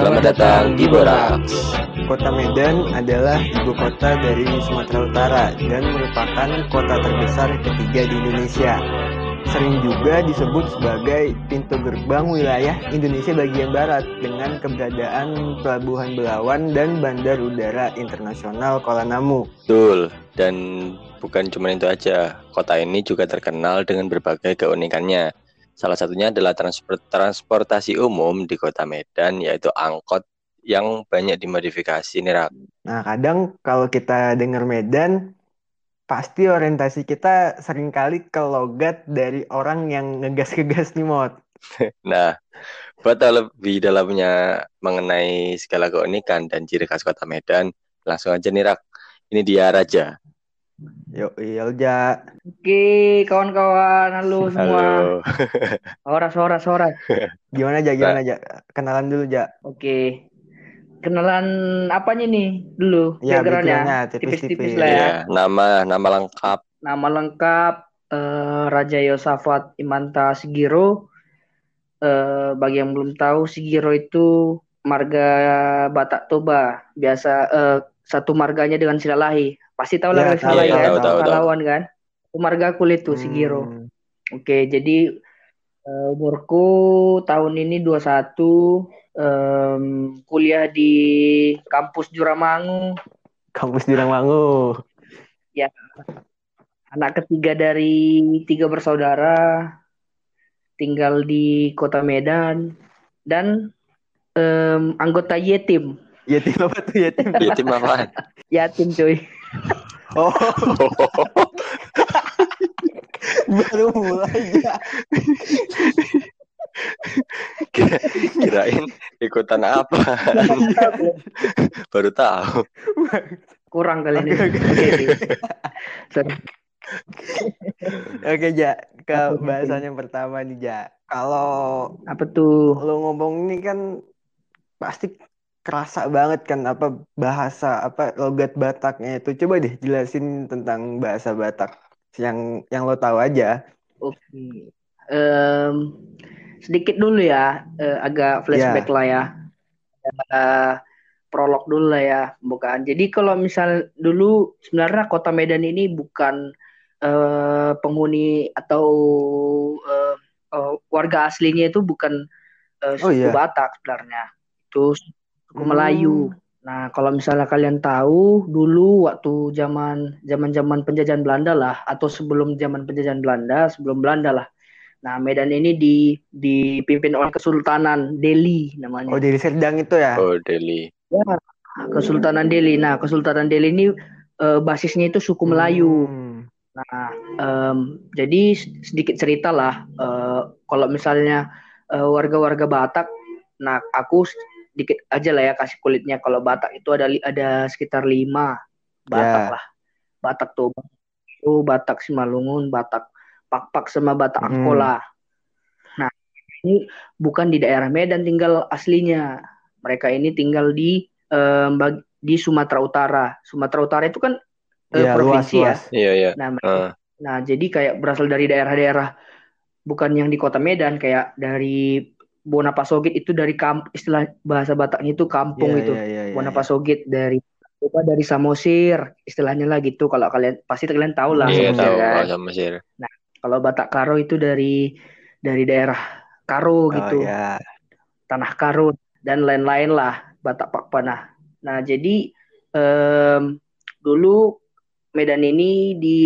Selamat datang di Boraks. Kota Medan adalah ibu kota dari Sumatera Utara dan merupakan kota terbesar ketiga di Indonesia. Sering juga disebut sebagai pintu gerbang wilayah Indonesia bagian barat dengan keberadaan Pelabuhan Belawan dan Bandar Udara Internasional Kuala Namu. Betul. Dan bukan cuma itu aja, kota ini juga terkenal dengan berbagai keunikannya. Salah satunya adalah transport transportasi umum di kota Medan, yaitu angkot yang banyak dimodifikasi nih, Rak. Nah, kadang kalau kita dengar Medan, pasti orientasi kita sering kali ke logat dari orang yang ngegas-ngegas nih, Mot. Nah, buat tahu lebih dalamnya mengenai segala keunikan dan ciri khas kota Medan, langsung aja nih, Rak. Ini dia Raja. Yuk, iya Ja. Oke, kawan-kawan, halo semua. Halo. Horas, horas, horas. Gimana aja, gimana aja? Kenalan dulu, Ja. Oke. Kenalan apanya nih dulu? Ya, Backgroundnya? Tipis-tipis lah ya. Iya, nama nama lengkap. Nama lengkap eh, Raja Yosafat Imanta Sigiro. Eh, bagi yang belum tahu, Sigiro itu marga Batak Toba. Biasa eh, satu marganya dengan Silalahi. Pasti tahu lah Ya, tahu, Silalahi tahu, kan? tahu, tahu, tahu. Pahlawan kan? Itu marga kulit tuh Sigiro. Hmm, Oke, jadi eh, umurku tahun ini 21 em, kuliah di kampus Juramangu, kampus di Rangmangu. anak ketiga dari tiga bersaudara, tinggal di kota Medan dan em, anggota Yetim. Yatim apa tuh yatim? Yatim apaan? Yatim cuy. Oh, baru mulai ya. Kira- Kirain ikutan apa? Baru tahu. Kurang kali ini. Oke, Ja. Ke Oke, oke. bahasan yang pertama nih, Ja. Kalau Apa tuh? lo ngomong ini kan pasti kerasa banget kan apa bahasa apa logat Bataknya itu. Coba deh jelasin tentang bahasa Batak yang yang lo tahu aja. Oke. Em, sedikit dulu ya, eh, agak flashback lah ya. Eh, prolog dulu lah ya, bukan. Jadi kalau misal dulu sebenarnya kota Medan ini bukan eh, penghuni atau eh, eh, warga aslinya itu bukan Oh, suku iya. Batak sebenarnya. Itu suku Hmm. Melayu. Nah, kalau misalnya kalian tahu dulu waktu zaman zaman-zaman penjajahan Belanda lah atau sebelum zaman penjajahan Belanda, sebelum Belanda lah. Nah, Medan ini di dipimpin oleh Kesultanan Delhi namanya. Oh, dari Serdang itu ya? Oh, Deli. Ya, Kesultanan Delhi. Nah, Kesultanan Delhi ini eh, basisnya itu suku Melayu. Hmm. Nah, em, jadi sedikit cerita lah. eh, kalau misalnya eh, warga-warga Batak, nah aku sedikit aja lah ya kasih kulitnya. Kalau Batak itu ada ada sekitar lima Batak Ya. lah. Batak Toba, itu Batak Simalungun, Batak Pakpak sama Batak Hmm. Angkola. Nah, ini bukan di daerah Medan tinggal aslinya. Mereka ini tinggal di bag- di Sumatera Utara. Sumatera Utara itu kan eh, Iya, luas, provinsi ya. luas. Iya, iya. Nah, Eh, Nah, jadi kayak berasal dari daerah-daerah bukan yang di kota Medan, kayak dari Bonapasogit itu dari kamp istilah bahasa Bataknya itu kampung Iya, itu. iya, iya, iya. Bonapasogit dari apa dari Samosir istilahnya lah gitu. Kalau kalian pasti kalian tahu lah Iya, Samosir tahu kan. bahasa Mesir. Kalau Batak Karo itu dari dari daerah Karo Oh, gitu, ya. Tanah Karo dan lain-lain lah Batak Pakpanah. Nah, jadi em, dulu Medan ini di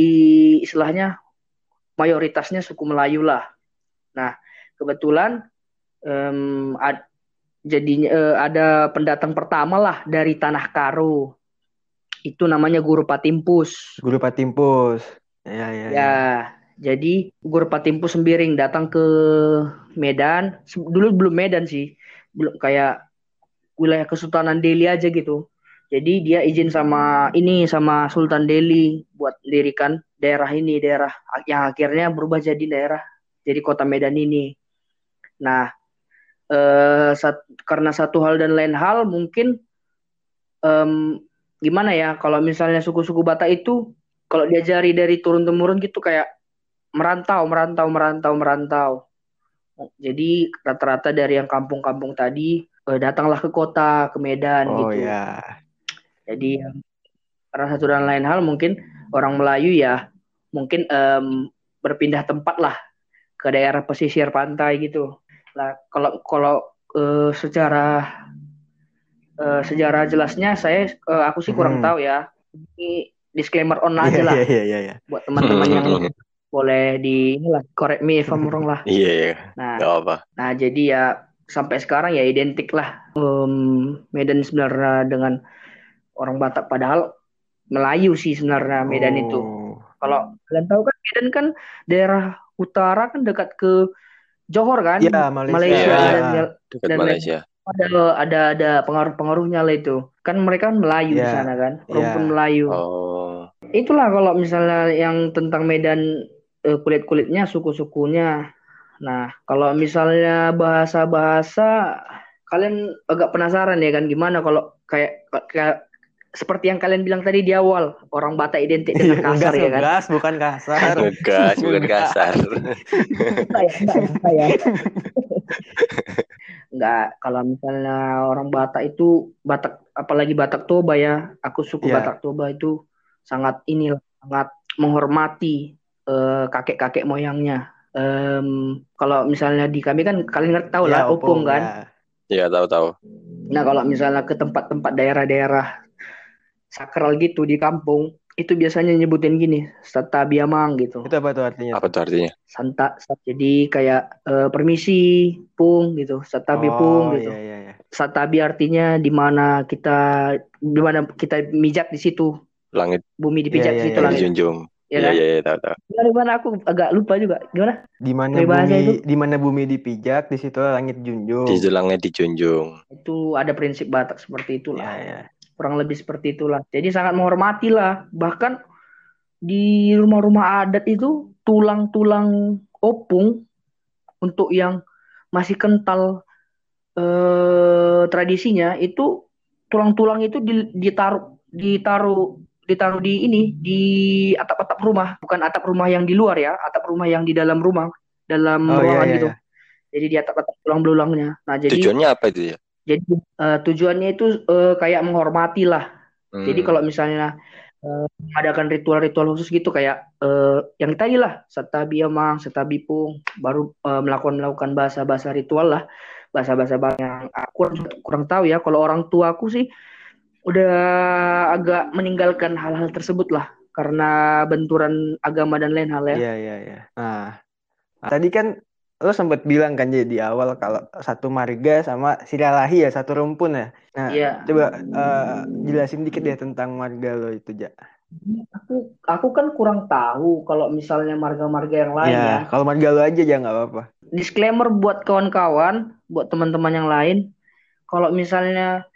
istilahnya mayoritasnya suku Melayu lah. Nah, kebetulan em, ad- jadinya eh, ada pendatang pertama lah dari Tanah Karo. Itu namanya Guru Patimpus. Guru Patimpus. Ya, ya, ya. Ya, jadi Guru Patimpus Sembiring datang ke Medan. Dulu belum Medan sih, belum kayak wilayah Kesultanan Delhi aja gitu. Jadi dia izin sama ini sama Sultan Delhi buat dirikan daerah ini, daerah yang akhirnya berubah jadi daerah jadi kota Medan ini. Nah, eh, sat- karena satu hal dan lain hal mungkin em, gimana ya kalau misalnya suku-suku Batak itu kalau diajari dari turun temurun gitu kayak merantau, merantau, merantau, merantau. Jadi rata-rata dari yang kampung-kampung tadi eh, datanglah ke kota ke Medan Oh gitu. ya. Jadi karena satu dan lain hal mungkin orang Melayu ya mungkin em, berpindah tempat lah ke daerah pesisir pantai gitu. Lah kalau kalau eh, secara eh, sejarah jelasnya saya eh, aku sih kurang Hmm. tahu ya. Ini disclaimer on aja Iya lah iya iya iya. buat teman-teman yang boleh di inilah correct me if I'm wrong lah. Iya, iya. Nah, Gak apa. Nah, jadi ya sampai sekarang ya identik lah Em, Medan sebenarnya dengan orang Batak padahal Melayu sih sebenarnya Medan itu. Oh. Kalau kalian tahu kan Medan kan daerah utara kan dekat ke Johor kan? Iya, Malaysia. Iya. dan Dekat Dan- Malaysia. ada ada ada pengaruh-pengaruhnya lah itu. Kan mereka kan Melayu di Iya. sana kan, Iya. rumpun Melayu. Oh. Itulah kalau misalnya yang tentang Medan eh, kulit-kulitnya, suku-sukunya. Nah, kalau misalnya bahasa-bahasa, kalian agak penasaran ya kan gimana kalau kayak kayak seperti yang kalian bilang tadi di awal, orang Batak identik dengan Iya, kasar ya kan? ngegas, bukan kasar. Ngegas, bukan kasar. Enggak ya, enggak, ya. Enggak, kalau misalnya orang Batak itu Batak apalagi Batak Toba ya, aku suku Iya. Batak Toba itu sangat inilah sangat menghormati eh, kakek-kakek moyangnya. Em, kalau misalnya di kami kan kalian ngerti tahu lah Ya, opung kan. ya. Iya, tahu-tahu. Nah kalau misalnya ke tempat-tempat daerah-daerah sakral gitu di kampung itu biasanya nyebutin gini, Sata Biamang gitu. Itu apa tuh artinya? Apa tuh artinya? Santa jadi kayak eh, permisi pung gitu satabi oh, pung gitu Iya, iya, iya. satabi artinya di mana kita di mana kita mijak di situ Langit bumi dipijak Iya, di iya, situ iya. langit dijunjung. ya Iya, kan iya, iya, tahu, tahu. Gimana, gimana aku agak lupa juga gimana Di mana bumi itu? di mana bumi dipijak, di situ langit junjung. Di langit dijunjung. itu ada prinsip Batak seperti itulah Iya, iya. Kurang lebih seperti itulah. Jadi sangat menghormati lah bahkan di rumah-rumah adat itu tulang-tulang opung untuk yang masih kental eh, tradisinya itu tulang-tulang itu di- ditaruh ditaruh ditaruh di ini di atap-atap rumah. Bukan atap rumah yang di luar ya atap rumah yang di dalam rumah dalam Oh, iya, ruangan iya, gitu. iya. jadi di atap-atap tulang belulangnya nah jadi Tujuannya apa itu ya? Jadi eh, tujuannya itu eh, kayak menghormati lah Hmm. jadi kalau misalnya mengadakan ritual-ritual khusus gitu kayak eh, yang tadi lah setabi amang, setabi pung, baru eh, melakukan melakukan bahasa-bahasa ritual lah, bahasa-bahasa yang aku kurang, kurang tahu ya. Kalau orang tua aku sih udah agak meninggalkan hal-hal tersebut lah karena benturan agama dan lain hal ya. Iya, iya, iya. Nah, tadi kan lo sempat bilang kan jadi di awal kalau satu marga sama Siralahi ya, satu rumpun ya. Nah, Iya. coba eh, jelasin dikit ya tentang marga lo itu, Ja. Aku aku kan kurang tahu kalau misalnya marga-marga yang lain ya. Ya, kalau marga lo aja ya nggak apa-apa. disclaimer buat kawan-kawan, buat teman-teman yang lain, kalau misalnya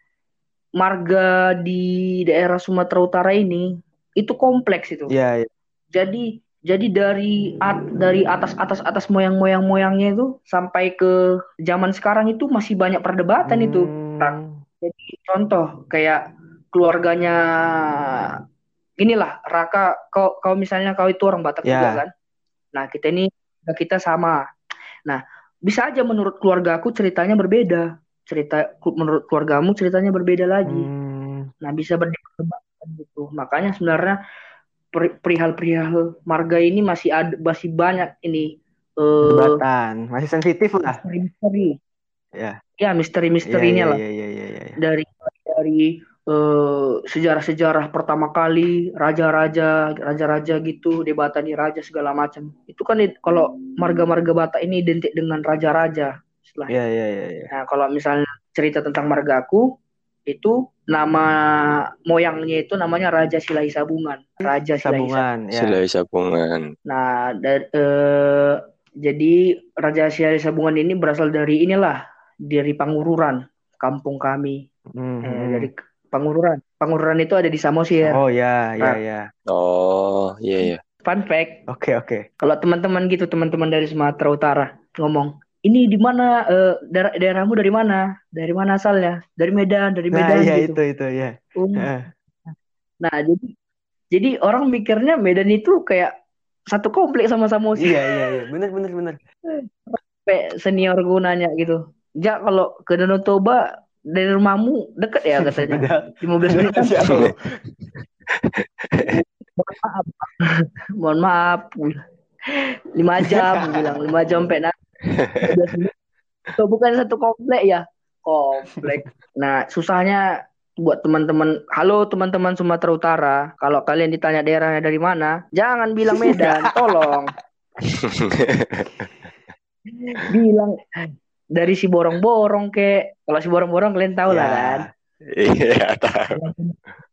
marga di daerah Sumatera Utara ini itu kompleks itu. Iya, iya. Jadi jadi dari at- dari atas atas atas moyang-moyang moyangnya itu sampai ke zaman sekarang itu masih banyak perdebatan itu. Hmm, Jadi contoh kayak keluarganya inilah Raka kau kau misalnya kau itu orang Batak Ya. juga kan. Nah, kita ini kita sama. Nah, bisa aja menurut keluarga aku ceritanya berbeda. Cerita menurut keluargamu ceritanya berbeda lagi. hmm, Nah, bisa berdebat gitu. Makanya sebenarnya perihal-perihal marga ini masih ada masih banyak ini eh perdebatan. Masih sensitif lah. misteri-misteri. Ya. Ya, misteri-misterinya Iya, lah iya, iya, iya, iya, iya. dari dari eh, sejarah-sejarah pertama kali raja-raja raja-raja gitu debatani raja segala macam itu kan kalau marga-marga Batak ini identik dengan raja-raja setelah Iya, iya, iya, iya. nah kalau misalnya cerita tentang margaku itu nama moyangnya itu namanya Raja Silai Sabungan Raja Silai Sabungan Sabungan, ya. Silai sabungan. nah da- eh, jadi Raja Silai Sabungan ini berasal dari inilah dari Pangururan kampung kami Hmm, Eh, hmm. dari Pangururan. Pangururan itu ada di Samosir. Oh ya, ya, Nah. ya. Oh, iya, iya. Fun fact, Oke, oke. kalau teman-teman gitu, teman-teman dari Sumatera Utara ngomong, ini di mana eh, daerah daerahmu dari mana? Dari mana asalnya? Dari Medan, dari Nah, Medan iya gitu. itu itu ya. Um, Heeh. Nah, jadi jadi orang mikirnya Medan itu kayak satu kompleks sama Samosir. Iya, iya, iya. Bener, bener, bener. Sampai senior gunanya gitu. Ja kalau ke Danau Toba dari rumahmu deket ya katanya. 15 menit kan? Maaf mohon maaf lima jam bilang lima jam nanti so, bukan satu komplek ya? Komplek. Nah susahnya buat teman-teman halo teman-teman Sumatera Utara kalau kalian ditanya daerahnya dari mana jangan bilang Medan tolong. Bilang dari si borong-borong ke kalau si borong-borong kalian tahu lah Ya. kan? Iya, tahu.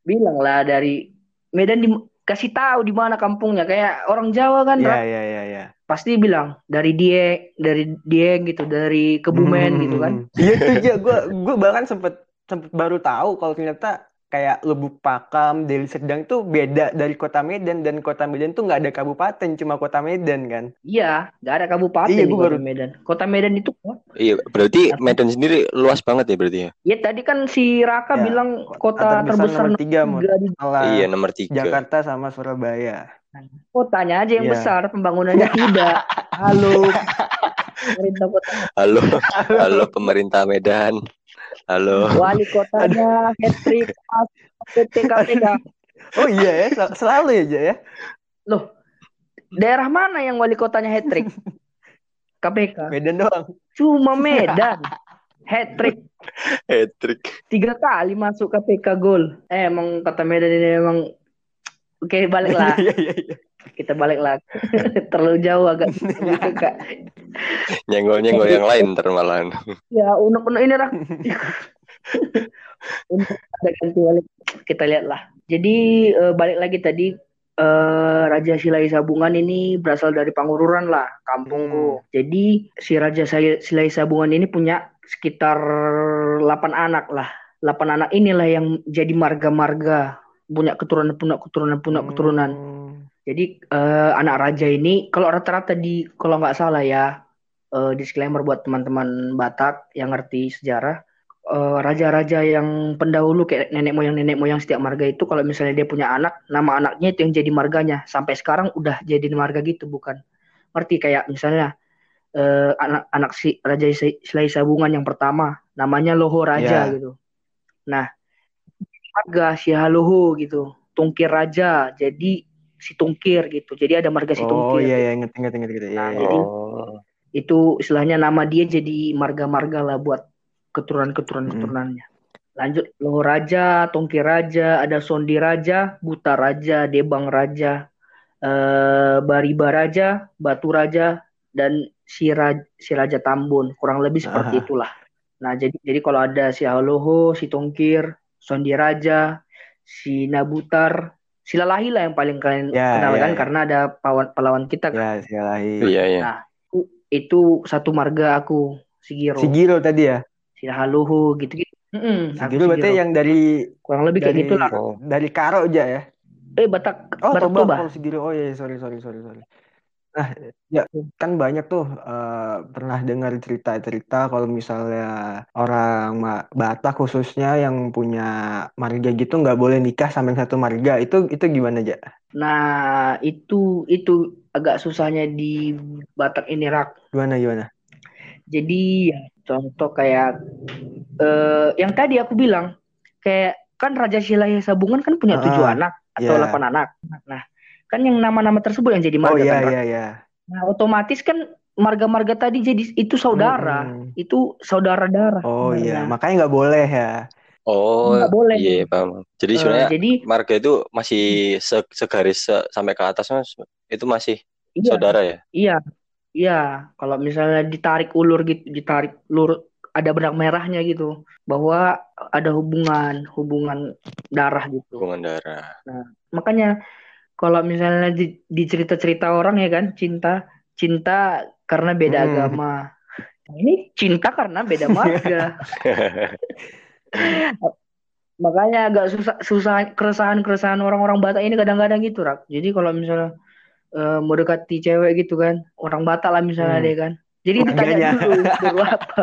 bilang lah dari Medan di kasih tahu di mana kampungnya kayak orang Jawa kan Iya, Rak. iya, iya, iya. pasti bilang dari Dieng dari Dieng gitu dari Kebumen gitu kan Hmm. Iya tuh ya, gue gue bahkan sempet sempet baru tahu kalau ternyata kayak Lubuk Pakam, Deli Serdang tuh beda dari Kota Medan dan Kota Medan tuh nggak ada kabupaten, cuma Kota Medan kan. iya nggak ada kabupaten Iya, di kota baru- Medan kota Medan itu Iya, berarti Medan sendiri luas banget ya berarti ya? ya tadi kan si Raka Ya, bilang terbesar kota terbesar nomor tiga, tiga Iya, nomor tiga. Jakarta sama Surabaya. kotanya aja yang Iya. besar pembangunannya tidak halo pemerintah kota Halo, halo pemerintah Medan. Halo. wali kotanya hat-trick PT KPK Oh iya ya, sel- selalu ya Ja, ya. loh daerah mana yang wali kotanya hat-trick KPK Medan doang. cuma Medan hat-trick Hattrick. tiga kali masuk KPK gol. Eh, emang kata Medan ini emang oke balik lah Iya iya iya. Kita balik lah terlalu jauh agak. Gitu, kak. Nyenggol-nyenggol yang lain ntar malahan. ya unek-unek ini rak. Untuk ada ganti balik. Kita lihat lah jadi eh, balik lagi tadi eh, Raja Silai Sabungan ini berasal dari Pangururan lah kampungku. Jadi si Raja Silai Silai Sabungan ini punya sekitar 8 anak lah. 8 anak inilah yang jadi marga-marga. Punya keturunan punya keturunan punya keturunan. Hmm. Jadi eh, anak raja ini kalau rata-rata di kalau nggak salah ya eh, disclaimer buat teman-teman Batak yang ngerti sejarah eh, raja-raja yang pendahulu kayak nenek moyang nenek moyang setiap marga itu kalau misalnya dia punya anak nama anaknya itu yang jadi marganya. Sampai sekarang udah jadi marga gitu bukan? Ngerti? Kayak misalnya eh, anak anak si raja Silai Sabungan yang pertama namanya Loho. Raja gitu. Nah marga si Haloho gitu Tungkir Raja. Jadi si Tungkir gitu jadi ada marga si Oh Tungkir iya iya ngerti ngerti ngerti ngerti. Iya, Nah, iya. jadi- Oh. itu istilahnya nama dia jadi marga-marga lah buat keturunan-keturunan Hmm. keturunannya. Lanjut Loho Raja, Tongki Raja, ada Sondi Raja, Buta Raja, Debang Raja, eh, Bariba Raja, Batu Raja, dan si, Ra- si Raja Tambun. Kurang lebih seperti Aha. itulah. Nah jadi jadi kalau ada si Haloho, si Tongkir, Sondi Raja, si Nabutar, si Lalahi lah yang paling kalian Ya, kenal ya, kan ya. karena ada pahlawan pahlawan kita kan. Ya, sekali. Iya, iya. Nah, itu- itu satu marga aku Sigiro Sigiro tadi ya. si Haluhu gitu-gitu Mm-mm, aku Sigiro berarti Sigiro. yang dari kurang lebih kayak dari gitu lah Oh. dari Karo aja ya. eh Batak Oh, Batak Toba. Toba Oh, Sigiro. Oh iya, sorry sorry sorry sorry. Nah, ya kan banyak tuh eh, pernah dengar cerita-cerita kalau misalnya orang Ma- Batak khususnya yang punya marga gitu nggak boleh nikah sampai satu marga. Itu itu gimana aja? nah itu itu agak susahnya di Batak ini rak Gimana gimana? jadi ya, contoh kayak eh yang tadi aku bilang kayak kan Raja Silai Sabungan kan punya tujuh Ah, anak atau ya. delapan anak nah kan yang nama-nama tersebut yang jadi Oh marga iya kan iya iya. nah otomatis kan marga-marga tadi jadi itu saudara Mm-mm. itu saudara darah Oh iya, Nah, makanya nggak boleh ya. Oh, Nggak boleh. iya paham. Jadi eh, sebenarnya jadi marga itu masih se- segaris se- sampai ke atas Mas. itu masih iya saudara ya? Iya, iya. Kalau misalnya ditarik ulur gitu, ditarik ulur ada benang merahnya gitu, bahwa ada hubungan, hubungan darah gitu. Hubungan darah. Makanya kalau misalnya di, di cerita-cerita orang ya kan, cinta, cinta karena beda Hmm. agama. Nah, Ini cinta karena beda marga. Makanya agak susah, susah keresahan-keresahan orang-orang Batak ini kadang-kadang gitu, Rak. Jadi kalau misalnya eh, mau dekati cewek gitu kan, orang Batak lah misalnya Hmm. dia kan. Jadi ditanya dulu, apa?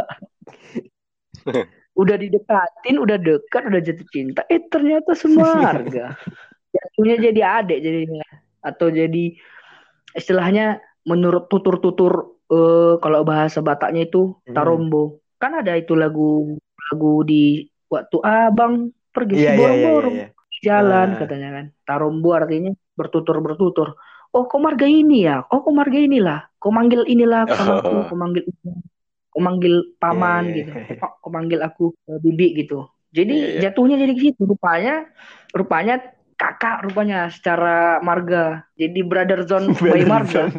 udah didekatin, udah dekat, udah jatuh cinta, eh ternyata semarga. Jatuhnya jadi adik jadinya. Atau jadi istilahnya menurut tutur-tutur eh, kalau bahasa Bataknya itu Hmm. tarombo. kan ada itu lagu lagu di waktu abang pergi si iya, iya, borong-borong iya. jalan Ah. katanya kan tarombu artinya bertutur bertutur oh kau marga ini ya oh kau marga inilah kau manggil inilah aku Oh. kau manggil kau manggil paman Iya, iya, gitu iya. kau, kau manggil aku eh, bibi gitu jadi Iya, iya. jatuhnya jadi gitu rupanya rupanya kakak rupanya secara marga jadi brother zone by marga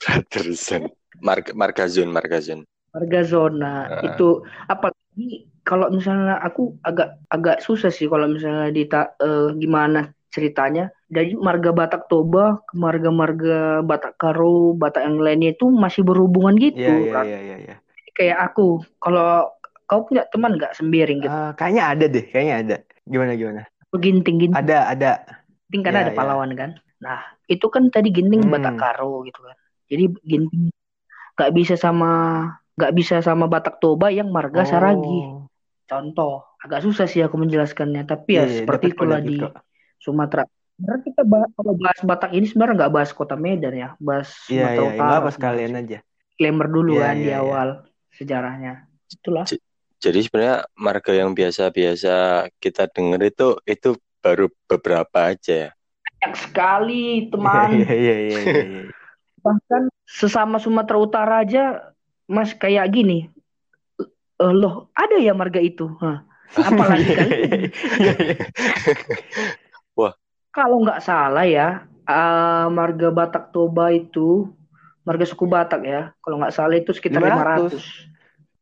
Brotherson. Marga, marga zone, marga zone. marga zona Ah. itu apalagi kalau misalnya aku agak agak susah sih kalau misalnya dita eh, gimana ceritanya dari marga Batak Toba ke marga-marga Batak Karo Batak yang lainnya itu masih berhubungan gitu Iya, iya, Kan. iya, iya, iya. kayak aku kalau kau punya teman nggak sembiring gitu Ah, kayaknya ada deh, kayaknya ada. Gimana gimana? Ginting ginting Ada, ada. ginting kan Iya, ada iya. pahlawan kan nah itu kan tadi ginting Hmm. Batak Karo gitu kan jadi ginting nggak bisa sama nggak bisa sama Batak Toba yang marga Saragi Oh. contoh agak susah sih aku menjelaskannya tapi ya iya, seperti itulah di kok. Sumatera sebenarnya kita bahas, kalau bahas Batak ini sebenarnya nggak bahas kota Medan ya bahas Iya, Sumatera iya, Utara enggak apa sebenarnya. sekalian aja. disclaimer dulu Iya, kan di iya, awal sejarahnya itulah Jadi sebenarnya marga yang biasa-biasa kita dengar itu itu baru beberapa aja ya. banyak sekali teman Iya, iya, iya, iya, iya. bahkan sesama Sumatera Utara aja mas kayak gini Eh, loh ada ya marga itu Hah, apalagi kan Iya, iya. kalau nggak salah ya eh, marga Batak Toba itu marga suku Batak ya kalau nggak salah itu sekitar 500. 500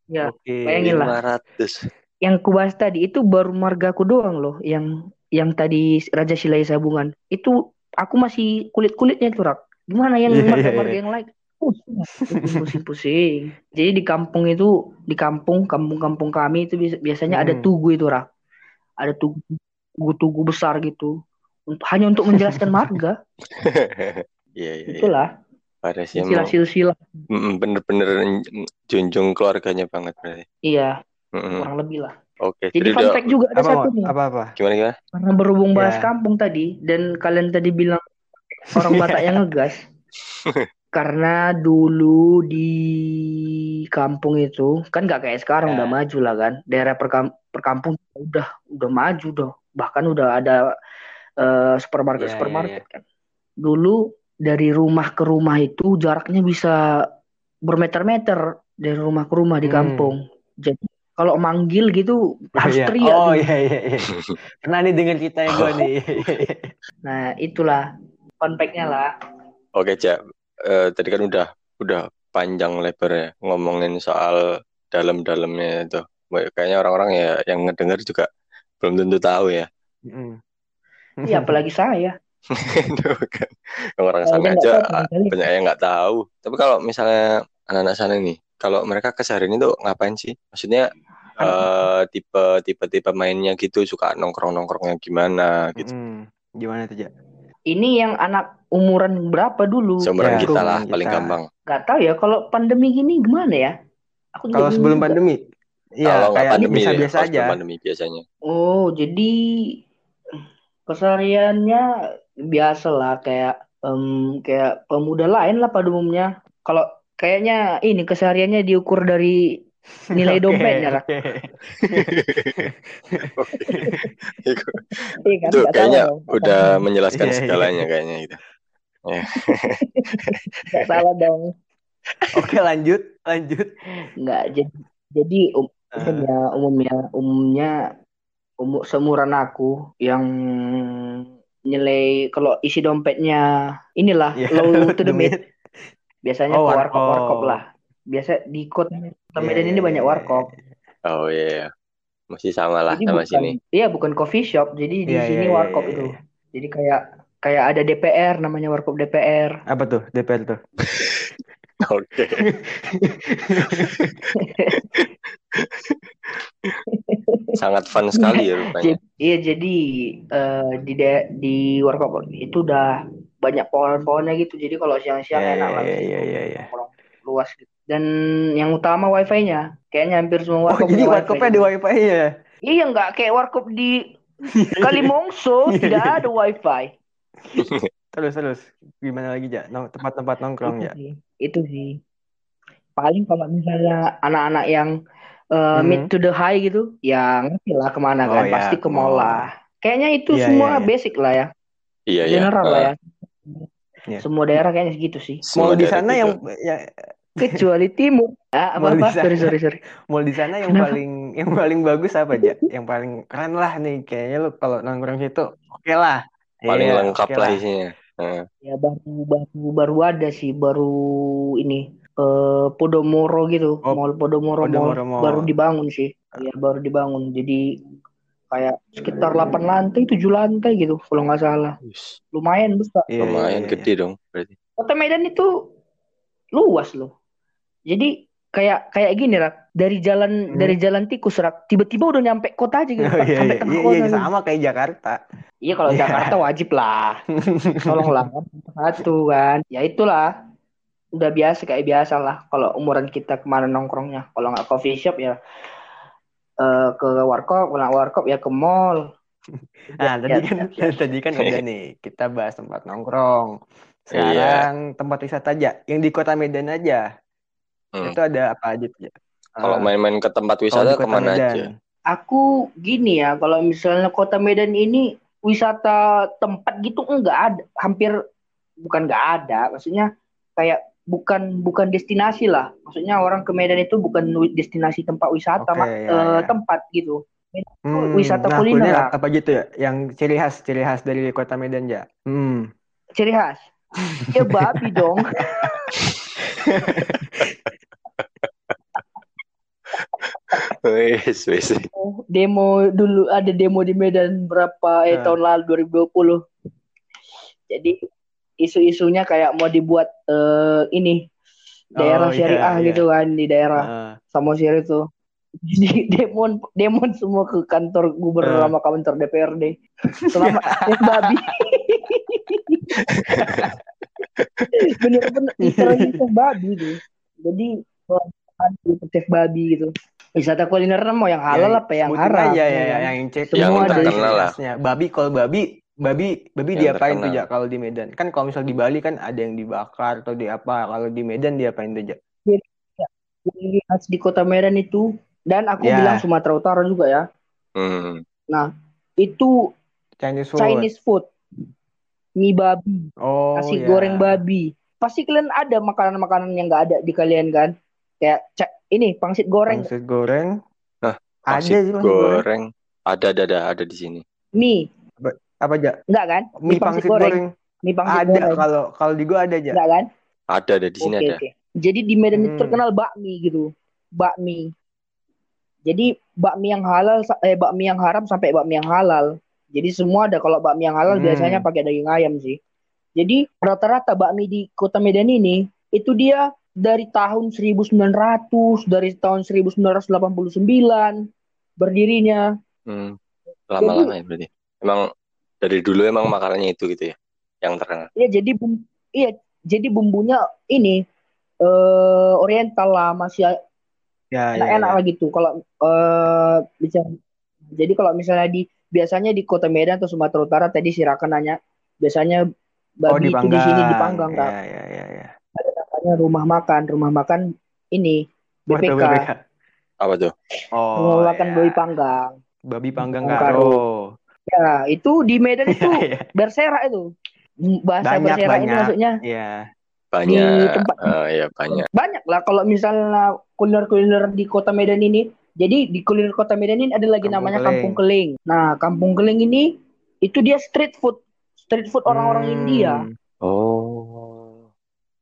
ya Oke. Bayangin lah. 500. yang kubahas tadi itu baru margaku doang loh yang yang tadi Raja Silai Sabungan itu aku masih kulit kulitnya tuh rak gimana yang Iya, iya, marga-marga iya. yang lain pusing pusing-pusing jadi di kampung itu di kampung kampung-kampung kami itu bias- biasanya ada Hmm. tugu itu rak ada tugu tugu-tugu besar gitu untuk hanya untuk menjelaskan marga Iya, iya, iya. itulah Pada sih emang silsilah-silsilah bener-bener junjung keluarganya banget berarti. iya Mm-mm. kurang lebih lah Oke, jadi jadi fun fact juga ada Apa, satu nih apa, apa? gimana gimana? Karena berhubung bahas Ya. kampung tadi dan kalian tadi bilang orang Batak yang ngegas. Karena dulu di kampung itu kan nggak kayak sekarang Ya. udah maju lah kan. Daerah perkam perkampung udah udah maju dong. Bahkan udah ada eh, supermarket ya, supermarket kan. Dulu dari rumah ke rumah itu jaraknya bisa bermeter-meter dari rumah ke rumah di Hmm. kampung. Jadi kalau manggil gitu harus Iya. teriak. Oh gitu. iya iya iya. Pernah nih dengar ceritanya gue nih. Nah, itulah fact-nya lah. Oke, Cak. Eh, tadi kan udah udah panjang lebar ya ngomongin soal dalam-dalamnya itu. Kayaknya orang-orang ya yang ngedenger juga belum tentu tahu ya. Mm. Iya, apalagi saya. Itu kan orang sana aja tahu banyak yang nggak tahu. Tapi kalau misalnya anak-anak sana nih, kalau mereka keseharian itu ngapain sih? Maksudnya eh, tipe tipe tipe mainnya gitu suka nongkrong nongkrongnya gimana gitu. Mm. Gimana tuh, Jak? Ini yang anak umuran berapa dulu? Seumuran Ya, kita lah seumuran paling kita. gampang. Nggak tahu ya, kalau pandemi gini gimana ya? Aku juga Kalau sebelum juga. pandemi? Iya, kayak pandemi ya, biasa-biasa kalau aja. pandemi biasanya. Oh, jadi kesehariannya biasa lah kayak em, kayak pemuda lain lah pada umumnya. Kalau kayaknya ini kesehariannya diukur dari nilai dompetnya lah. oke. Iya kan? itu Nggak kayaknya udah menjelaskan Iya, iya. segalanya kayaknya gitu. Nggak salah dong. Oke, lanjut, lanjut. Nggak jadi jadi um- Eh, umumnya umumnya umumnya umur seumuran aku yang nilai kalau isi dompetnya inilah ya, low to the mid biasanya Oh, warkop warkop. warkop lah biasa di kota Iya, Medan iya, ini banyak iya, warkop Oh iya, masih sama lah jadi sama bukan sini. iya bukan coffee shop jadi di Iya, sini iya, warkop iya, itu iya. jadi kayak kayak ada DPR namanya warkop DPR Apa tuh DPR tuh? Oke. Sangat fun sekali ya rupanya. Jadi, iya jadi eh, di de- di warkop itu udah banyak pohon-pohonnya gitu. Jadi kalau siang-siang Iya, enak iya, iya, iya, iya. Nongkrong luas gitu. Dan yang utama wifi-nya. Kayaknya hampir semua Oh, warkop jadi punya warkopnya di wifi. wifi ya? Iya nggak kayak warkop di Kalimongso tidak ada wifi. Terus, terus. Gimana lagi? Nong- Tempat-tempat nongkrong, Itu ya? sih. Itu sih. paling kalau misalnya anak-anak yang uh, Hmm. mid to the high gitu, ya ngerti lah ke mana Oh, kan, ya, pasti ke mall mall. lah. Kayaknya itu Iya, semua iya, iya. basic lah ya, Iya iya. general lah Eh, ya. Iya. Semua daerah kayaknya segitu sih. semua Mall di sana gitu. yang ya, Kecuali timur. Ah, apa-apa? sana. Sorry, sorry, sorry. mall di sana yang Kenapa? paling yang paling bagus apa aja? Yang paling keren lah nih kayaknya lu kalau nongkrong situ oke lah. paling Iya, lengkap oke lah isinya. Eh, Ya baru baru baru ada sih, baru ini eh Podomoro gitu, Oh, Mall Podomoro, Podomoro Mall Mall. baru dibangun sih. Ya baru dibangun. Jadi kayak sekitar 8 lantai, 7 lantai gitu kalau nggak salah. Lumayan besar. Iya, lumayan iya. gede dong berarti. Kota Medan itu luas loh. Jadi kayak kayak gini rak dari jalan Hmm. dari jalan tikus rak tiba-tiba udah nyampe kota aja gitu Oh, iya, sampai iya, tengah iya, kota iya, gitu. sama kayak Jakarta. Iya kalau Iya. Jakarta wajib lah. Tolonglah satu kan. Ya itulah. Udah biasa kayak biasa lah kalau umuran kita ke mana nongkrongnya. Kalau nggak coffee shop ya eh, ke warkop, kalau nggak warkop ya ke mall. Nah, tadi Ya, kan ya. tadi kan udah nih kita bahas tempat nongkrong. Iya. Sekarang tempat wisata aja, yang di Kota Medan aja. Hmm. Itu ada apa aja tuh? Ya? Kalau Ah, main-main ke tempat wisata ke mana Medan. aja? Aku gini ya, kalau misalnya kota Medan ini wisata tempat gitu enggak ada, hampir bukan enggak ada, maksudnya kayak bukan bukan destinasi lah. Maksudnya orang ke Medan itu bukan destinasi tempat wisata, Oke, Mak. ya, Eh, ya. tempat gitu. Hmm, wisata nah, kuliner kuliner lah. apa gitu ya? Yang ciri khas, ciri khas dari Kota Medan ya. Hmm. Ciri khas. Ya babi dong. Wis, wis. Demo dulu ada demo di Medan berapa eh Nah. tahun lalu 2020. Jadi isu-isunya kayak mau dibuat eh, ini daerah Oh, iya, syariah iya. gitu kan di daerah Ah, Samosir itu. Jadi demon demon semua ke kantor gubernur Eh. sama kantor DPRD. Selama babi. Bener-bener istilahnya tes babi tuh. Jadi tes babi gitu. Wisata kuliner mau yang halal yang apa yang haram? ya, ya ya, yang cek Semua Yang ada terkenal lah. Babi kalau babi babi babi Yang diapain tuh terkenal. ya kalau di Medan? Kan kalau misal di Bali kan ada yang dibakar atau di apa. Kalau di Medan diapain tuh ya? Di kota Medan itu dan aku Ya. bilang Sumatera Utara juga ya. Hmm. Itu Chinese food. Chinese food. Mie babi, Oh, nasi ya. goreng babi. Pasti kalian ada makanan-makanan yang nggak ada di kalian kan? Kayak ca- ini pangsit goreng, Pangsit goreng. Hah, ada Pangsit sih pangsit goreng. goreng. Ada, ada, ada, ada di sini. mie, Apa aja? enggak kan? Mie pangsit goreng. Mie pangsit Ada goreng, kalau kalau di gua ada aja. enggak kan? Ada, ada di sini Oke, ada. oke. Jadi di Medan itu Hmm. terkenal bakmi gitu. Bakmi. Jadi bakmi yang halal eh bakmi yang haram sampai bakmi yang halal. Jadi semua ada kalau bakmi yang halal Hmm. biasanya pakai daging ayam sih. Jadi rata-rata bakmi di Kota Medan ini itu dia dari tahun 1900, dari tahun 1989 berdirinya. Hmm. Lama-lama ya berarti. Emang dari dulu emang makanannya itu gitu ya, yang terkenal. Iya, jadi bum iya, jadi bumbunya ini eh oriental lah, masih Ya, ya, enak-enak ya. lah gitu. Kalau eh bicara jadi kalau misalnya di biasanya di Kota Medan atau Sumatera Utara tadi si Raka nanya, biasanya Oh, babi itu di sini dipanggang kan. Ya, ya, ya, ya. Ada namanya rumah makan, rumah makan ini BPK, BPK. Apa tuh? Oh, mengeluarkan ya. babi panggang. Babi panggang Panggang karo. Ya, itu di Medan itu Iya, iya. berserak itu. Bahasa Banyak, berserak ini banyak. maksudnya Iya. Banyak. tempat- Eh, ya banyak. banyak lah kalau misalnya kuliner-kuliner di Kota Medan ini. Jadi di kuliner Kota Medan ini ada lagi Kampung namanya Keling. Kampung Keling. Nah, Kampung Keling ini itu dia street food, street food orang-orang Hmm. India. Oh.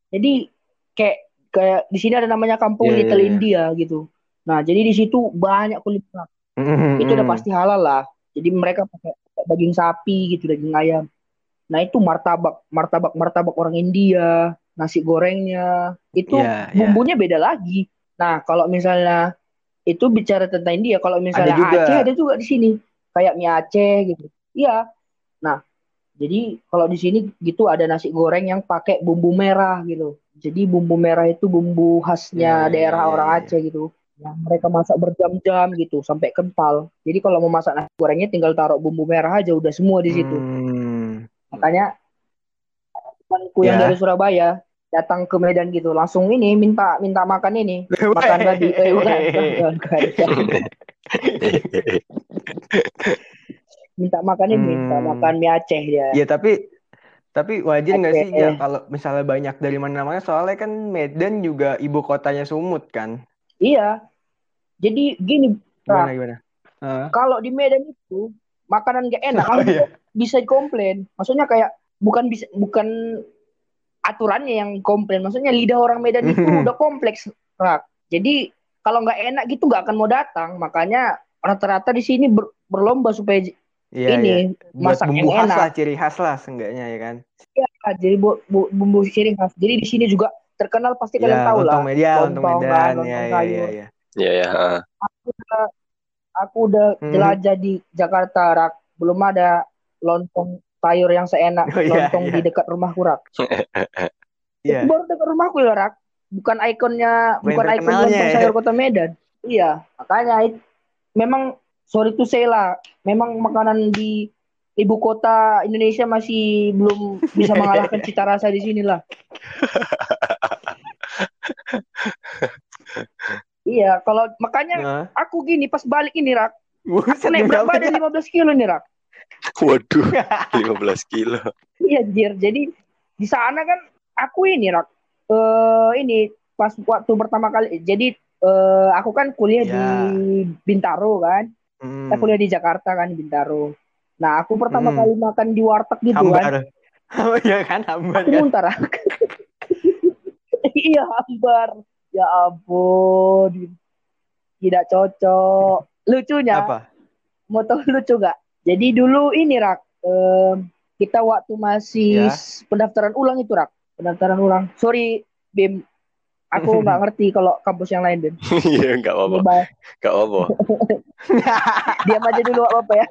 Jadi kayak kayak di sini ada namanya Kampung Iya, iya, Little iya. India gitu. Nah, jadi di situ banyak kuliner. Hmm, Itu udah hmm. pasti halal lah. Jadi mereka pakai daging sapi gitu, daging ayam. Nah, itu martabak, martabak, martabak orang India, nasi gorengnya. Itu Iya, iya. bumbunya beda lagi. Nah, kalau misalnya itu bicara tentang India, kalau misalnya Ada juga. Aceh ada juga di sini, kayak mie Aceh gitu. Iya. Nah, jadi kalau di sini gitu ada nasi goreng yang pakai bumbu merah gitu. Jadi bumbu merah itu bumbu khasnya Iya, iya, daerah iya, orang iya. Aceh gitu. Yang mereka masak berjam-jam gitu sampai kental. Jadi kalau mau masak nasi gorengnya tinggal taruh bumbu merah aja udah semua di situ. Hmm. Makanya temanku yang Ya. dari Surabaya datang ke Medan gitu langsung ini minta minta makan ini makan babi eh bukan, bukan, bukan, bukan. minta makan ini minta Hmm. makan mie Aceh dia Ya tapi tapi wajar nggak sih ya kalau misalnya banyak dari mana-mana soalnya kan Medan juga ibu kotanya Sumut kan. Iya jadi gini Gimana gimana? Heeh. kalau di Medan itu makanan gak enak Oh, iya. bisa komplain maksudnya kayak bukan bisa bukan aturannya yang komplain maksudnya lidah orang Medan itu Mhm. udah kompleks Rak. jadi kalau nggak enak gitu nggak akan mau datang makanya rata-rata di sini ber- berlomba supaya Iya, ini iya. Masak bumbu yang khas enak lah, ciri khas lah seenggaknya ya kan. Ah, jadi bu- bu- bumbu ciri khas jadi di sini juga terkenal pasti kalian Ya, tahu lah lontong Medan, lontong lontong Medan. kan, Ya, lontong ya, sayur. ya, ya. Iya ya. heeh. aku udah Mhm. jelajah di Jakarta Rak belum ada lontong sayur yang seenak Oh, iya, lontong iya. di dekat rumahku Rak Iya. Itu baru dekat rumahku ya Rak bukan ikonnya Bukan bukan ikon lontong ya. sayur kota Medan iya makanya it- memang sorry to say lah memang makanan di ibu kota Indonesia masih belum bisa mengalahkan cita rasa di sini lah iya kalau makanya Heeh. aku gini pas balik ini Rak aku naik berat berapa badan ya? 15 kilo nih Rak Waduh, 15 kilo. Iya, Jir. Jadi di sana kan aku ini, Rak. Eh ini pas waktu pertama kali. Jadi eh aku kan kuliah Ya. di Bintaro kan. Hmm. Saya kuliah di Jakarta kan di Bintaro. Nah, aku pertama Hmm. kali makan di warteg gitu kan. Hambar. Oh iya kan hambar Aku kan. muntah, Rak. Iya, hambar. Ya ampun. Tidak cocok. Lucunya, Apa? mau tahu lucu gak? Jadi dulu ini Rak, em, kita waktu masih Ya. pendaftaran ulang itu Rak, pendaftaran ulang. Sorry Bim, aku nggak ngerti kalau kampus yang lain Bim. Iya, enggak apa-apa. Bye. Enggak apa-apa. Diam aja dulu apa apa ya,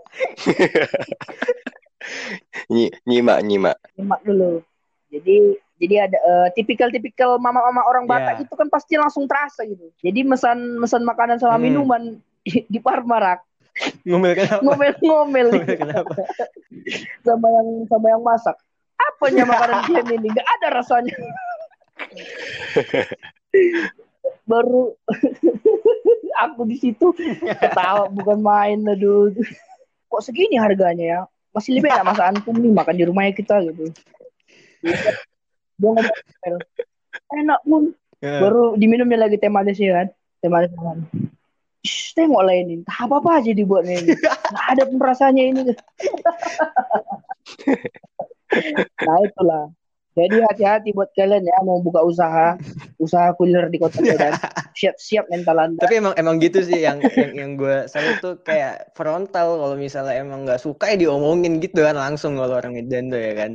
Nyi, nyimak, nyimak. nyimak dulu. Jadi jadi ada eh, tipikal-tipikal mama-mama orang Batak Ya. itu kan pasti langsung terasa gitu. Jadi mesan mesan makanan sama Hmm. minuman di, di Parma Rak, Ngomel kenapa? ngomel-ngomel Ngomel kenapa? sama yang sama yang masak. Apanya makanan jam ini? Gak ada rasanya. Baru aku di situ ketawa bukan main aduh. Kok segini harganya ya? Masih lebih enak masa antum nih makan di rumahnya kita gitu. Dia ngomong enak pun. Ya. baru diminumnya lagi teh manis ya kan. Teh manis kan. Tengok lah ini. Tak apa apa aja dibuatnya ini nggak ada pun rasanya ini. Nah itulah. Jadi hati-hati buat kalian ya. Mau buka usaha. Usaha kuliner di kota Medan. Siap-siap mental anda. Tapi emang emang gitu sih yang yang yang gue salut tuh kayak frontal kalau misalnya emang nggak suka ya diomongin gitu kan langsung kalau orang Medan tuh ya kan.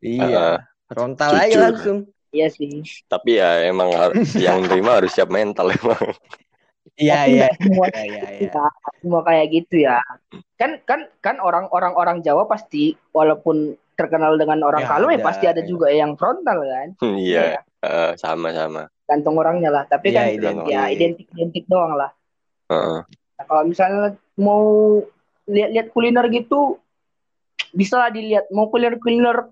Iya, Ah, frontal jujur. aja langsung. iya sih tapi ya emang harus yang terima harus siap mental emang. Iya iya. semua Iya iya iya. Nah, semua kayak gitu ya. Kan kan kan orang-orang orang Jawa pasti walaupun terkenal dengan orang Ya, kalem ya pasti ada ya. juga yang frontal kan. Iya, eh, sama-sama. Gantung orangnya lah. Tapi Iya, kan identik. ya identik-identik doang lah. Heeh. Nah, kalau misalnya mau lihat-lihat kuliner gitu bisa lah dilihat mau kuliner-kuliner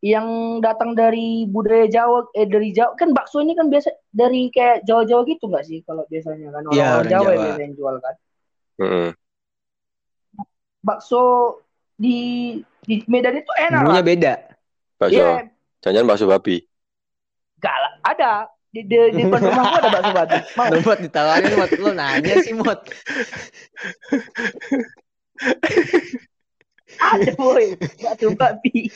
yang datang dari budaya Jawa eh dari Jawa kan bakso ini kan biasa dari kayak Jawa-Jawa gitu nggak sih kalau biasanya kan Iya, orang-orang orang Jawa, yang Jawa. biasanya yang jual kan. Heeh. bakso di di Medan itu enak Bumbunya lah. beda. Bakso. Iya, Jangan bakso babi. enggak lah. Ada di di, di depan rumahku ada bakso babi. Mau? Lo buat ditawarin mot lo nanya sih mot. Ada boy, bakso babi.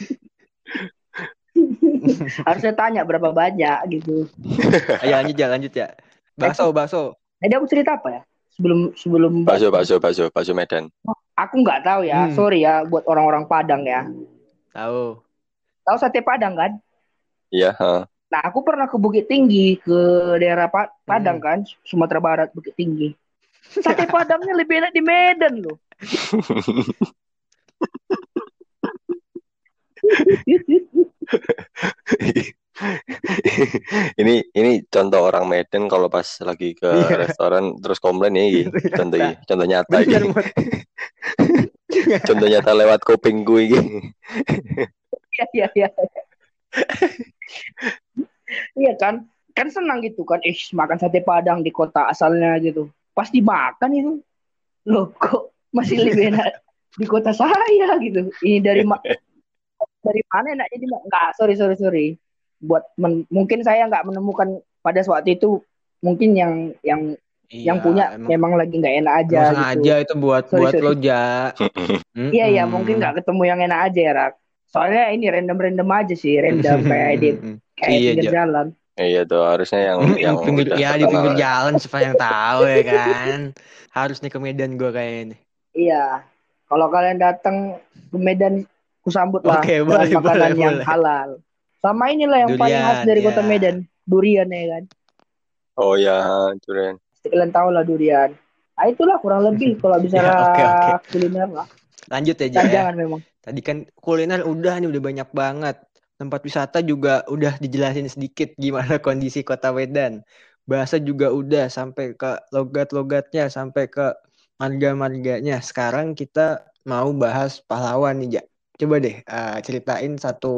Harusnya tanya berapa banyak gitu. Ayo lanjut ya lanjut ya. Bakso bakso. Jadi aku cerita apa ya? Sebelum sebelum Bakso, bakso, bakso, bakso Medan. Aku nggak tahu ya. Hmm. Sorry ya buat orang-orang Padang ya. Tahu. Tahu sate Padang kan? Iya, heeh. Nah, aku pernah ke Bukit Tinggi, ke daerah Pa- Padang Hmm. kan, Sumatera Barat, Bukit Tinggi. Sate Padangnya lebih enak di Medan loh. ini ini contoh orang Medan kalau pas lagi ke Iya. restoran terus komplain nih Ternyata. contoh ini, contoh nyata ini. contoh nyata lewat kuping gue ini Iya, iya, iya. Iya kan? Kan senang gitu kan. Eh, makan sate Padang di kota asalnya gitu. Pasti makan itu. Loh, kok masih lebih enak di kota saya gitu. Ini dari dari mana enak jadi enggak, sorry sorry sorry. Buat men mungkin saya nggak menemukan pada waktu itu mungkin yang yang Iya, yang punya emang memang lagi nggak enak aja gitu. sengaja itu buat Sorry, buat sorry. lo ja. Iya iya mungkin nggak ketemu yang enak aja ya Rak. Soalnya ini random-random aja sih, random kayak di kayak Iya, pinggir Ja. jalan. Iya tuh harusnya yang yang pinggir ya di pinggir jalan supaya yang tahu ya kan. Harus nih ke Medan gua kayaknya. Iya. Kalau kalian datang ke Medan, kusambut lah dengan boleh, makanan boleh, yang boleh. halal. Sama inilah yang paling khas Durian, dari ya. kota Medan, durian ya kan. Oh ya, Duren. Pasti kalian tahu lah durian. Nah itulah kurang lebih kalau bicara Ya, oke, oke. kuliner lah. Lanjut ya, ya. jangan memang. Tadi kan kuliner udah nih udah banyak banget. Tempat wisata juga udah dijelasin sedikit gimana kondisi kota Medan. Bahasa juga udah sampai ke logat-logatnya, sampai ke marga-marganya. Sekarang kita mau bahas pahlawan nih, Ja. Coba deh eh, ceritain satu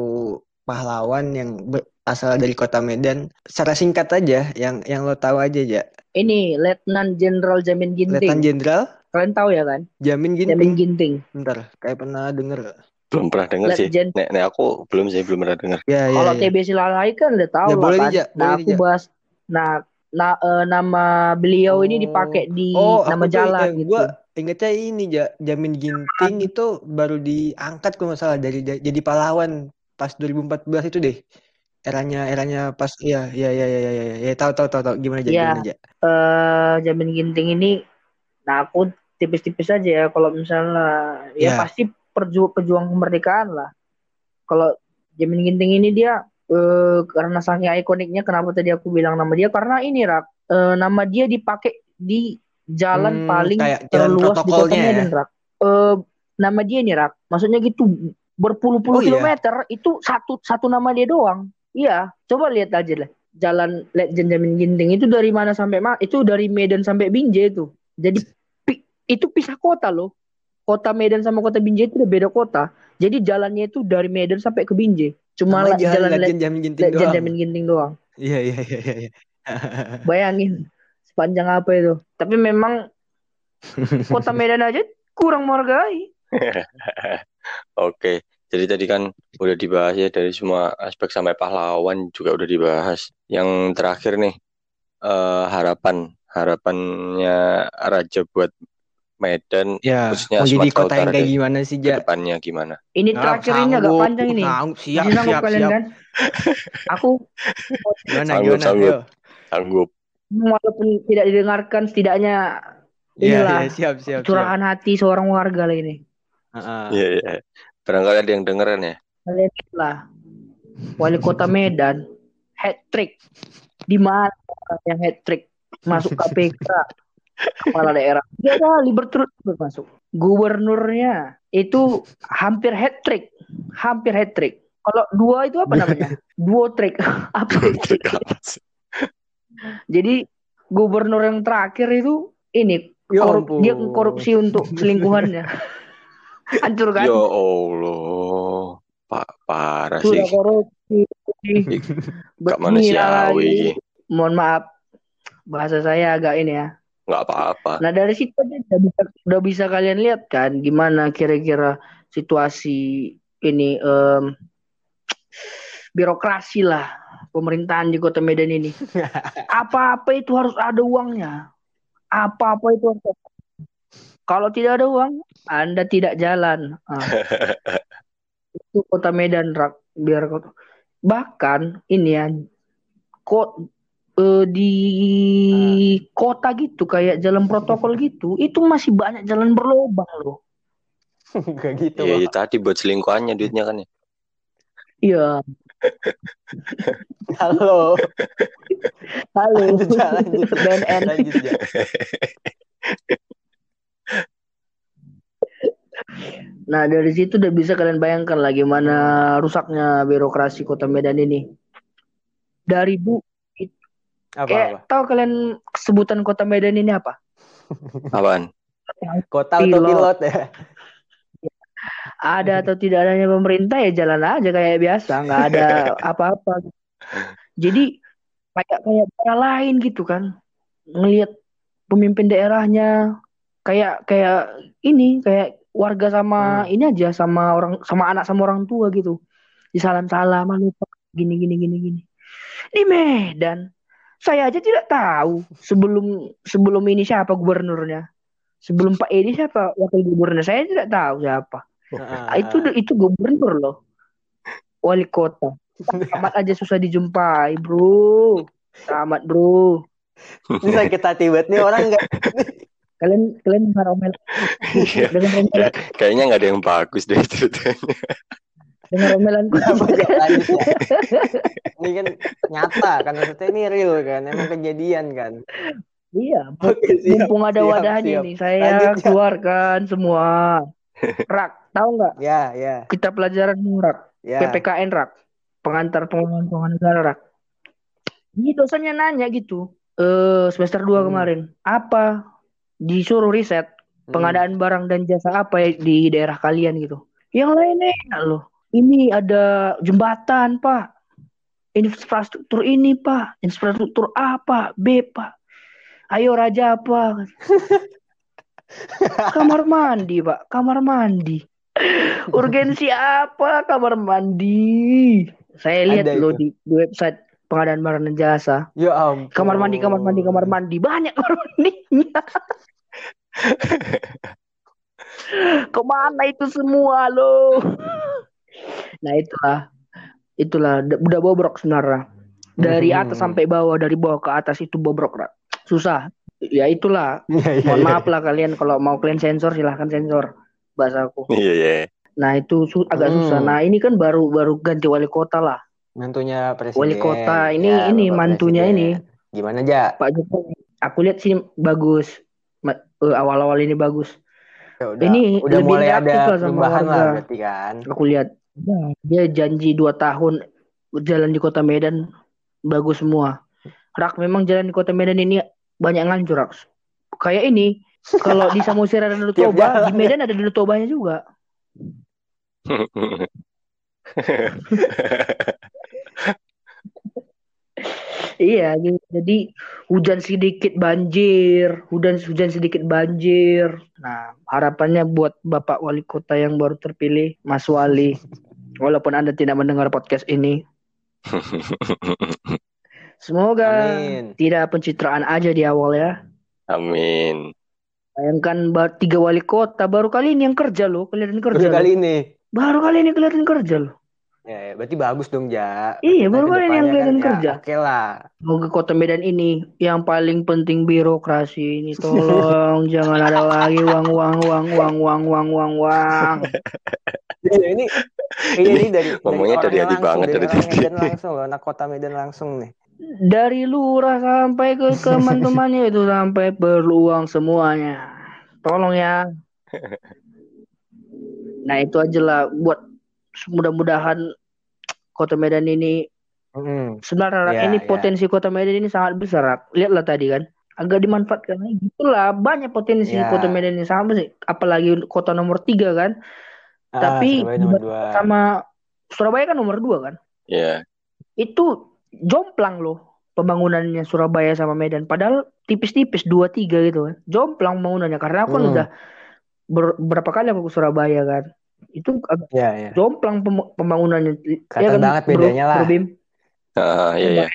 pahlawan yang berasal dari kota Medan. Secara singkat aja, yang yang lo tahu aja, Ja. Ini Letnan Jenderal Jamin Letnan Ginting. Jenderal Kalian tahu ya kan? Jamin Jamin Ginting. Ginting. Bentar, kayak pernah denger. Belum pernah dengar sih. Legend. Nek, nek aku belum sih belum pernah dengar. Ya, ya, Kalau ya. TB Silalai kan udah tahu Ya, lah boleh kan. Nah, boleh aku bahas nah nah eh, nama beliau ini Oh. dipakai di Oh, nama jalan gitu. gua ingetnya ini ja, Jamin Ginting itu baru diangkat kalau nggak salah dari da- jadi pahlawan pas 2014 itu deh. Eranya eranya pas iya iya iya iya iya ya, tahu tahu tahu tahu gimana aja Iya. gimana aja. eh Jamin Ginting ini nah aku tipis-tipis aja ya kalau misalnya ya Ya. pasti perju pejuang kemerdekaan lah. Kalau Jamin Ginting ini dia eh karena saking ikoniknya kenapa tadi aku bilang nama dia karena ini Rak eh, nama dia dipakai di jalan Hmm, paling kayak jalan terluas di kota ya? Medan Rak. Eh, nama dia nih Rak. Maksudnya gitu berpuluh-puluh Oh, iya? kilometer itu satu satu nama dia doang. Iya, coba lihat aja lah. Jalan Legend Jamin Ginting itu dari mana sampai mana? Itu dari Medan sampai Binjai itu. Jadi pi- itu pisah kota loh. Kota Medan sama kota Binjai itu udah beda kota. Jadi jalannya itu dari Medan sampai ke Binjai. Cuma Namanya la- jalan jalan Le- Legend Jamin Ginting Legend doang. Jamin Ginting doang. Iya iya iya iya. iya. Bayangin sepanjang apa itu. Tapi memang kota Medan aja kurang menghargai. Oke. Jadi tadi kan udah dibahas ya dari semua aspek sampai pahlawan juga udah dibahas. Yang terakhir nih eh, harapan harapannya Raja buat Medan Ya, Khususnya mau jadi kota yang kayak deh. gimana sih, Ja? depannya gimana? Ini Ah, terakhir ini agak panjang ini. sanggup, siap sanggup siap kalian siap. kan? Aku Gimana Sanggup, gimana? sanggup. Sanggup. walaupun tidak didengarkan setidaknya Iya inilah iya siap siap siap. curahan hati seorang warga lah ini. Heeh. Iya, iya. Barangkali ada yang dengeran ya. Kalian lihat lah wali kota Medan hat trick di mana yang hat trick masuk KPK kepala daerah. Tiga kali berturut-turut masuk. Gubernurnya itu hampir hat trick. Hampir hat trick. Kalau dua itu apa namanya? Duo trick. Apa itu? jadi gubernur yang terakhir itu ini Ya korup- dia korupsi untuk selingkuhannya. Hancur kan? Ya Allah. Pak parah sih. sudah korupsi. Gak manusiawi. mohon maaf. Bahasa saya agak ini ya Nggak apa-apa. nah dari situ aja udah bisa, udah bisa kalian lihat kan gimana kira-kira situasi ini em, birokrasi lah pemerintahan di kota Medan ini apa-apa itu harus ada uangnya apa-apa itu harus ada. kalau tidak ada uang anda tidak jalan Ah. itu kota Medan rak biar kota bahkan ini ya kok eh, di kota gitu kayak jalan protokol gitu itu masih banyak jalan berlobang loh Kayak gitu. Bang. iya, tadi buat selingkuhannya duitnya kan ya. iya Halo. halo Lanjut, lanjut. BNN Lanjut, nah dari situ udah bisa kalian bayangkan lah gimana rusaknya birokrasi kota Medan ini dari bu Apa eh apa? tahu kalian sebutan kota Medan ini apa Apaan? Kota Pilot. autopilot ya. ada atau tidak adanya pemerintah ya jalan aja kayak biasa nggak ada apa-apa jadi kayak kayak daerah lain gitu kan ngelihat pemimpin daerahnya kayak kayak ini kayak warga sama Hmm. ini aja sama orang sama anak sama orang tua gitu disalam salam lupa gini gini gini gini di Medan saya aja tidak tahu sebelum sebelum ini siapa gubernurnya. Sebelum Pak Edi siapa wakil gubernur saya tidak tahu siapa. Nah, Ah, itu itu gubernur loh. Wali kota. Amat aja susah dijumpai bro. Amat bro. Ini sakit hati banget nih orang nggak? Kalian kalian dengar omel. Iya. dengar Kayaknya nggak ada yang bagus deh ceritanya. Omelanku? Lanjut ya. Ini kan nyata kan maksudnya ini real kan, emang kejadian kan. iya Oke, siap. mumpung ada siap, wadahnya siap. nih saya Lanjut, ya. keluarkan semua rak tahu nggak Ya, ya, kita pelajaran rak ya. PPKN rak pengantar pengumuman keuangan negara rak ini dosennya nanya gitu eh semester 2 Hmm. kemarin apa disuruh riset Hmm. pengadaan barang dan jasa apa ya di daerah kalian gitu yang lainnya enak loh ini ada jembatan pak. Infrastruktur ini pak. Infrastruktur A pak. B pak. Ayo raja apa kamar mandi pak. Kamar mandi. Urgensi apa? Kamar mandi. Saya lihat itu. di, di website pengadaan barang dan jasa. Ya ampun. kamar mandi kamar mandi kamar mandi. Banyak kamar mandinya. Ke mana itu semua lo nah itulah itulah udah bobrok sebenarnya dari Hmm. atas sampai bawah dari bawah ke atas itu bobrok Ra. susah ya itulah Iya, iya, mohon iya. maaf lah kalian kalau mau kalian sensor silahkan sensor bahasaku Iya iya. nah itu su- agak Hmm. susah nah ini kan baru baru ganti wali kota lah Mantunya presiden. wali kota ini Ya, ini Bapak mantunya Presiden. ini Gimana aja? Pak Jokowi aku lihat sih bagus eh, awal-awal ini bagus Ya, udah, Ini udah lebih mulai ada perubahan lah warga. berarti kan. aku lihat ya, dia janji dua tahun jalan di kota Medan bagus semua. Rak memang jalan di kota Medan ini banyak ngancur rak. Kayak ini kalau di Samosir ada Danau Toba di Medan ada Danau Tobanya juga. Iya jadi hujan sedikit banjir hujan hujan sedikit banjir. Nah harapannya buat Bapak Wali Kota yang baru terpilih Mas Wali walaupun Anda tidak mendengar podcast ini semoga Amin. tidak pencitraan aja di awal ya Amin. bayangkan ba- tiga wali kota baru kali ini yang kerja loh kelihatan kerja Baru kali ini. baru kali ini kelihatan kerja loh Ya, ya, berarti bagus dong, Ja. Iya, baru kali ini yang kelihatan ya, kerja. Oke lah. Semoga kota Medan ini yang paling penting birokrasi ini tolong jangan ada lagi uang uang uang uang uang uang uang uang. Iya, ini ini, ini dari ngomongnya dari orangnya hati langsung, banget dari dari. Medan langsung loh, anak kota Medan langsung nih. Dari lurah sampai ke teman-temannya itu sampai perlu uang semuanya. Tolong ya. Nah itu aja lah buat mudah-mudahan kota Medan ini Mm. sebenarnya Ya, ini ya. potensi kota Medan ini sangat besar. Rak. Lihatlah tadi kan. Agak dimanfaatkan lagi. Itulah banyak potensi Ya. kota Medan ini sama sih. Apalagi kota nomor tiga kan. Ah, Tapi Surabaya nomor dua. sama Surabaya kan nomor dua kan. Iya. Itu jomplang loh pembangunannya Surabaya sama Medan. Padahal tipis-tipis dua tiga gitu kan. Jomplang pembangunannya karena aku kan Hmm. udah ber- berapa kali aku ke Surabaya kan. Itu agak Ya, ya. jomplang pem- pembangunannya. Kelihatan banget bedanya lah. Bro Bim? Ah, iya iya.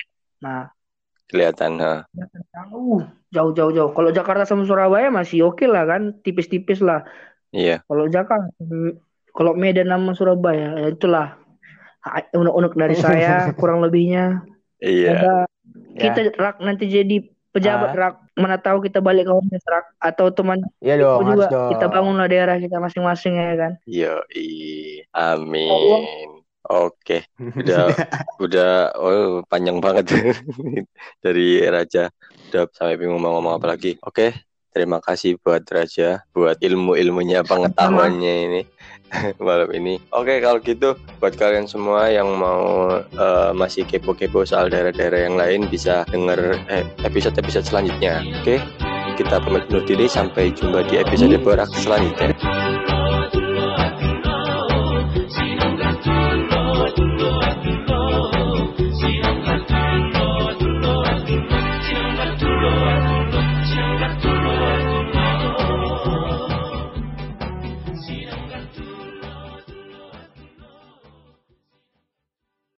Nah, Kelihatan. ah. jauh, jauh, jauh, jauh. Kalau Jakarta sama Surabaya masih oke lah kan, tipis-tipis lah. Iya. Kalau Jakarta, kalau Medan sama Surabaya, ya itulah unek-unek dari saya kurang lebihnya. Iya. Ya. kita rak nanti jadi pejabat Ah. rak, mana tahu kita balik ke Homes rak atau teman Iya dong, juga dong. kita bangunlah daerah kita masing-masing ya kan. Yo, amin. Oke, udah udah oh panjang banget dari Raja. Udah sampai bingung mau ngomong apa lagi. Oke, terima kasih buat Raja, buat ilmu-ilmunya, pengetahuannya ini malam ini. Oke, kalau gitu buat kalian semua yang mau eh, masih kepo-kepo soal daerah-daerah yang lain bisa denger eh, episode-episode selanjutnya. Oke, kita pamit undur diri sampai jumpa di episode borak selanjutnya.